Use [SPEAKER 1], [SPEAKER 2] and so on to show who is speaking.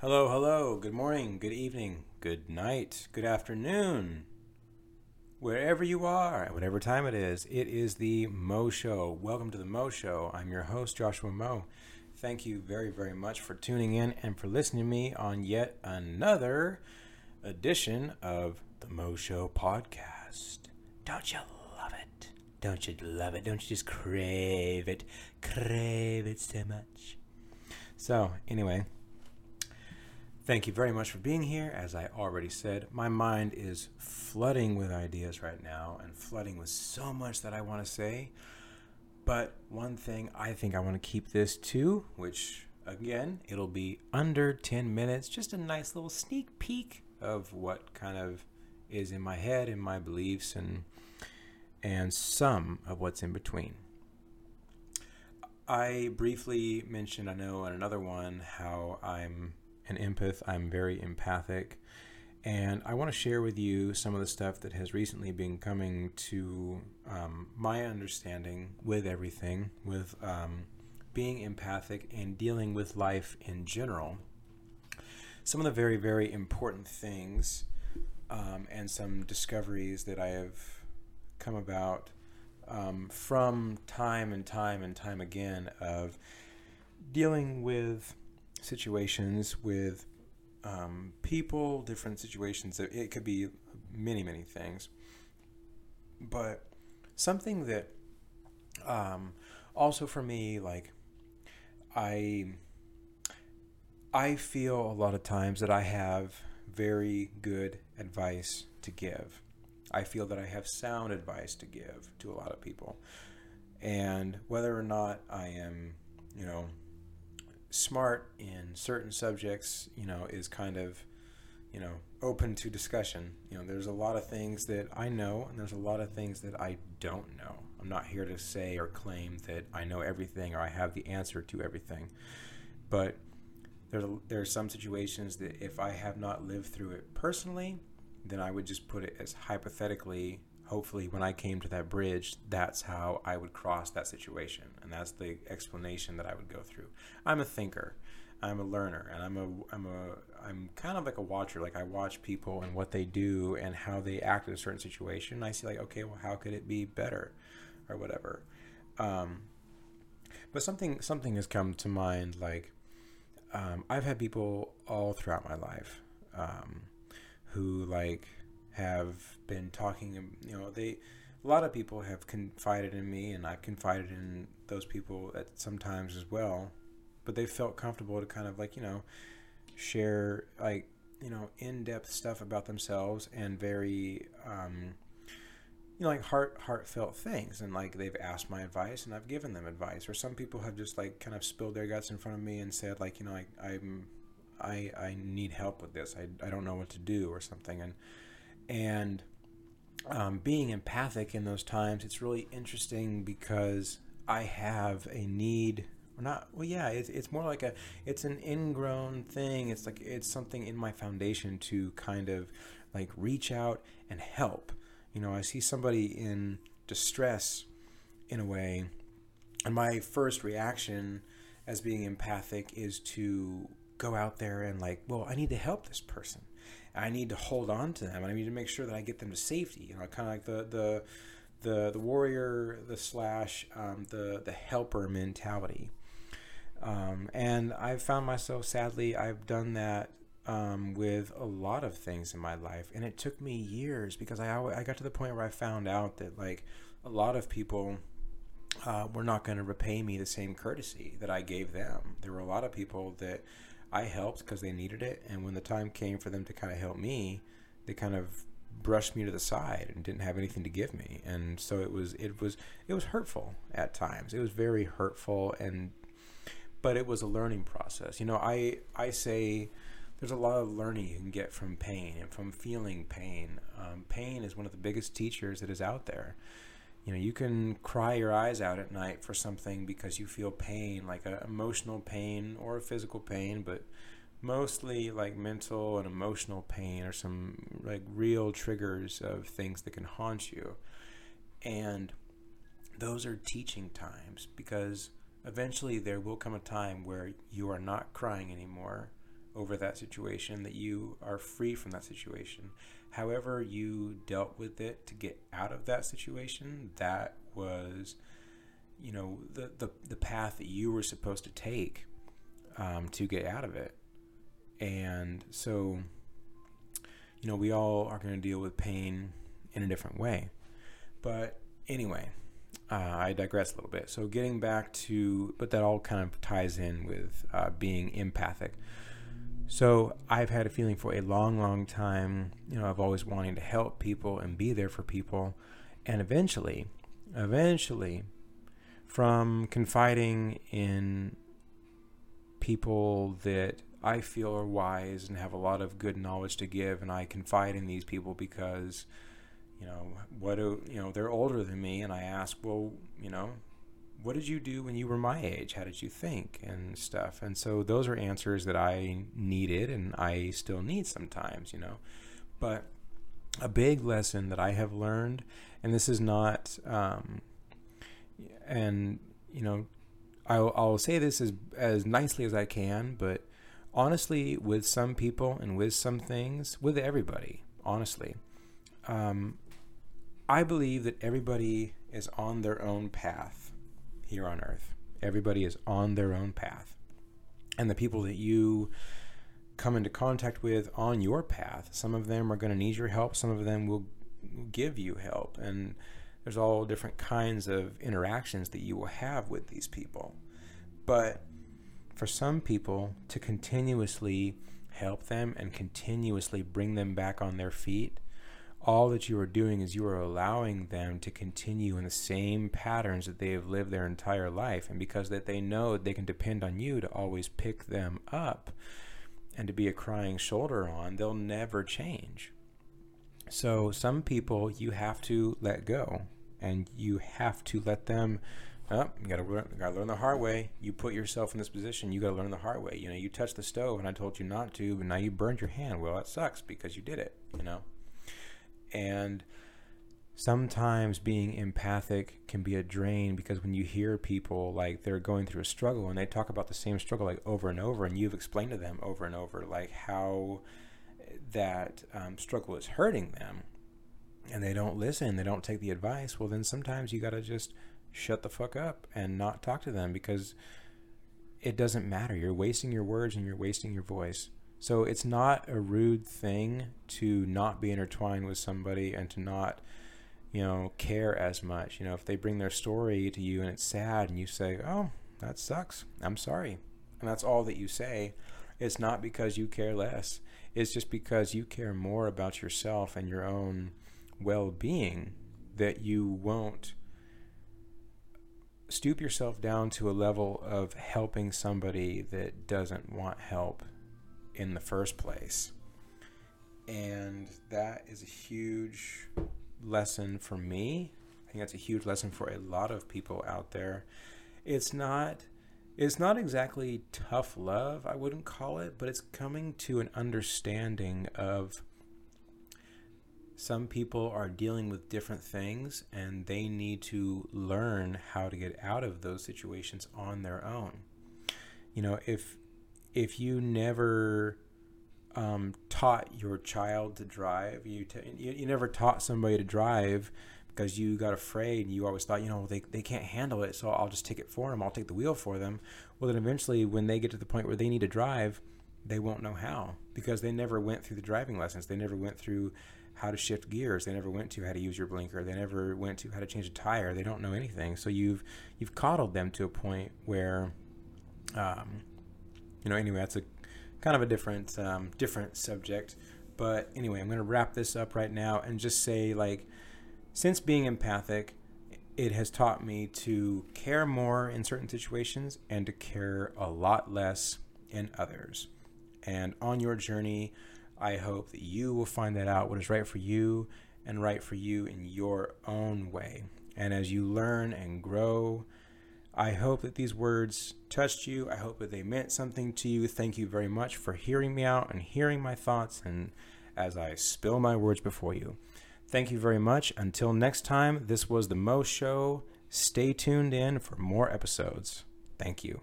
[SPEAKER 1] Hello, hello, good morning, good evening, good night, good afternoon. Wherever you are, at whatever time it is, it is the Mo Show. Welcome to the Mo Show. I'm your host, Joshua Mo. Thank you very, very much for tuning in and for listening to me on yet another edition of the Mo Show podcast. Don't you love it? Don't you love it? Don't you just crave it? Crave it so much. So, anyway, Thank you very much for being here. As I already said, my mind is flooding with ideas right now and flooding with so much that I want to say. But one thing I think I want to keep this to, which again, it'll be under 10 minutes, just a nice little sneak peek of what kind of is in my head and my beliefs and and some of what's in between. I briefly mentioned, I know, in another one, how I'm an empath. I'm very empathic. And I want to share with you some of the stuff that has recently been coming to um, my understanding with everything, with um, being empathic and dealing with life in general. Some of the very, very important things um, and some discoveries that I have come about um, from time and time and time again of dealing with situations with um, people, different situations. It could be many, many things. But something that um, also for me, like, I I feel a lot of times that I have very good advice to give. I feel that I have sound advice to give to a lot of people. And whether or not I am, you know, smart in certain subjects, you know, is kind of, you know, open to discussion. You know, there's a lot of things that I know, and there's a lot of things that I don't know. I'm not here to say or claim that I know everything or I have the answer to everything, but there there are some situations that if I have not lived through it personally, then I would just put it as hypothetically hopefully when I came to that bridge, that's how I would cross that situation. And that's the explanation that I would go through. I'm a thinker. I'm a learner and I'm a I'm a I'm kind of like a watcher. Like I watch people and what they do and how they act in a certain situation. And I see like, okay, well how could it be better or whatever. Um, but something something has come to mind like um, I've had people all throughout my life um, who like have been talking. You know, they a lot of people have confided in me, and I've confided in those people at sometimes as well. But they felt comfortable to kind of like you know share like you know in-depth stuff about themselves and very um, you know like heart heartfelt things and like they've asked my advice and I've given them advice or some people have just like kind of spilled their guts in front of me and said like you know like I'm I I need help with this I, I don't know what to do or something and and um, being empathic in those times, it's really interesting because I have a need or not well yeah it's, it's more like a it's an ingrown thing. It's like it's something in my foundation to kind of like reach out and help. You know i see somebody in distress in a way and my first reaction as being empathic is to go out there and like well i need to help this person I need to hold on to them. I need to make sure that I get them to safety. You know, kind of like the the the the warrior, the slash, um, the the helper mentality. Um, and I've found myself, sadly, I've done that um, with a lot of things in my life, and it took me years because I I got to the point where I found out that like a lot of people. Uh, were not going to repay me the same courtesy that I gave them. There were a lot of people that I helped because they needed it, and when the time came for them to kind of help me, they kind of brushed me to the side and didn't have anything to give me, and so it was it was it was hurtful at times. It was very hurtful, and but it was a learning process. You know, I I say there's a lot of learning you can get from pain and from feeling pain. Um, pain is one of the biggest teachers that is out there you know you can cry your eyes out at night for something because you feel pain like a emotional pain or a physical pain but mostly like mental and emotional pain or some like real triggers of things that can haunt you. And those are teaching times because eventually there will come a time where you are not crying anymore over that situation, that you are free from that situation. However, you dealt with it to get out of that situation, that was, you know, the, the, the path that you were supposed to take um, to get out of it. And so, you know, we all are going to deal with pain in a different way. But anyway, uh, I digress a little bit. So, getting back to, but that all kind of ties in with uh, being empathic. So I've had a feeling for a long, long time, you know, I've always wanting to help people and be there for people. And eventually, eventually, from confiding in people that I feel are wise and have a lot of good knowledge to give, and I confide in these people because, you know, what do, you know, they're older than me, and I ask, well, you know, what did you do when you were my age? How did you think and stuff? And so those are answers that I needed and I still need sometimes, you know. But a big lesson that I have learned, and this is not, um, and you know, I'll, I'll say this as as nicely as I can, but honestly, with some people and with some things, with everybody, honestly, um, I believe that everybody is on their own path here on earth. Everybody is on their own path. And the people that you come into contact with on your path, some of them are going to need your help, some of them will give you help. And there's all different kinds of interactions that you will have with these people. But for some people to continuously help them and continuously bring them back on their feet all that you are doing is you are allowing them to continue in the same patterns that they have lived their entire life and because that they know they can depend on you to always pick them up and to be a crying shoulder on they'll never change so some people you have to let go and you have to let them oh, you gotta learn, gotta learn the hard way. You put yourself in this position. You gotta learn the hard way. You know, you touched the stove, and I told you not to, but now you burned your hand. Well, that sucks because you did it. You know. And sometimes being empathic can be a drain because when you hear people like they're going through a struggle and they talk about the same struggle like over and over, and you've explained to them over and over like how that um, struggle is hurting them, and they don't listen, they don't take the advice, well, then sometimes you got to just shut the fuck up and not talk to them because it doesn't matter. You're wasting your words and you're wasting your voice. So it's not a rude thing to not be intertwined with somebody and to not, you know, care as much. You know, if they bring their story to you and it's sad and you say, "Oh, that sucks. I'm sorry." And that's all that you say. It's not because you care less. It's just because you care more about yourself and your own well-being that you won't stoop yourself down to a level of helping somebody that doesn't want help in the first place. And that is a huge lesson for me. I think that's a huge lesson for a lot of people out there. It's not it's not exactly tough love, I wouldn't call it, but it's coming to an understanding of some people are dealing with different things and they need to learn how to get out of those situations on their own. You know, if if you never um, taught your child to drive, you, t- you you never taught somebody to drive because you got afraid you always thought, you know, they, they can't handle it, so I'll just take it for them. I'll take the wheel for them. Well, then eventually, when they get to the point where they need to drive, they won't know how because they never went through the driving lessons. They never went through how to shift gears. They never went to how to use your blinker. They never went to how to change a tire. They don't know anything. So you've you've coddled them to a point where, um, you know. Anyway, that's a kind of a different um, different subject. But anyway, I'm going to wrap this up right now and just say like, since being empathic, it has taught me to care more in certain situations and to care a lot less in others. And on your journey, I hope that you will find that out what is right for you and right for you in your own way. And as you learn and grow I hope that these words touched you. I hope that they meant something to you. Thank you very much for hearing me out and hearing my thoughts and as I spill my words before you. Thank you very much. Until next time, this was the Mo Show. Stay tuned in for more episodes. Thank you.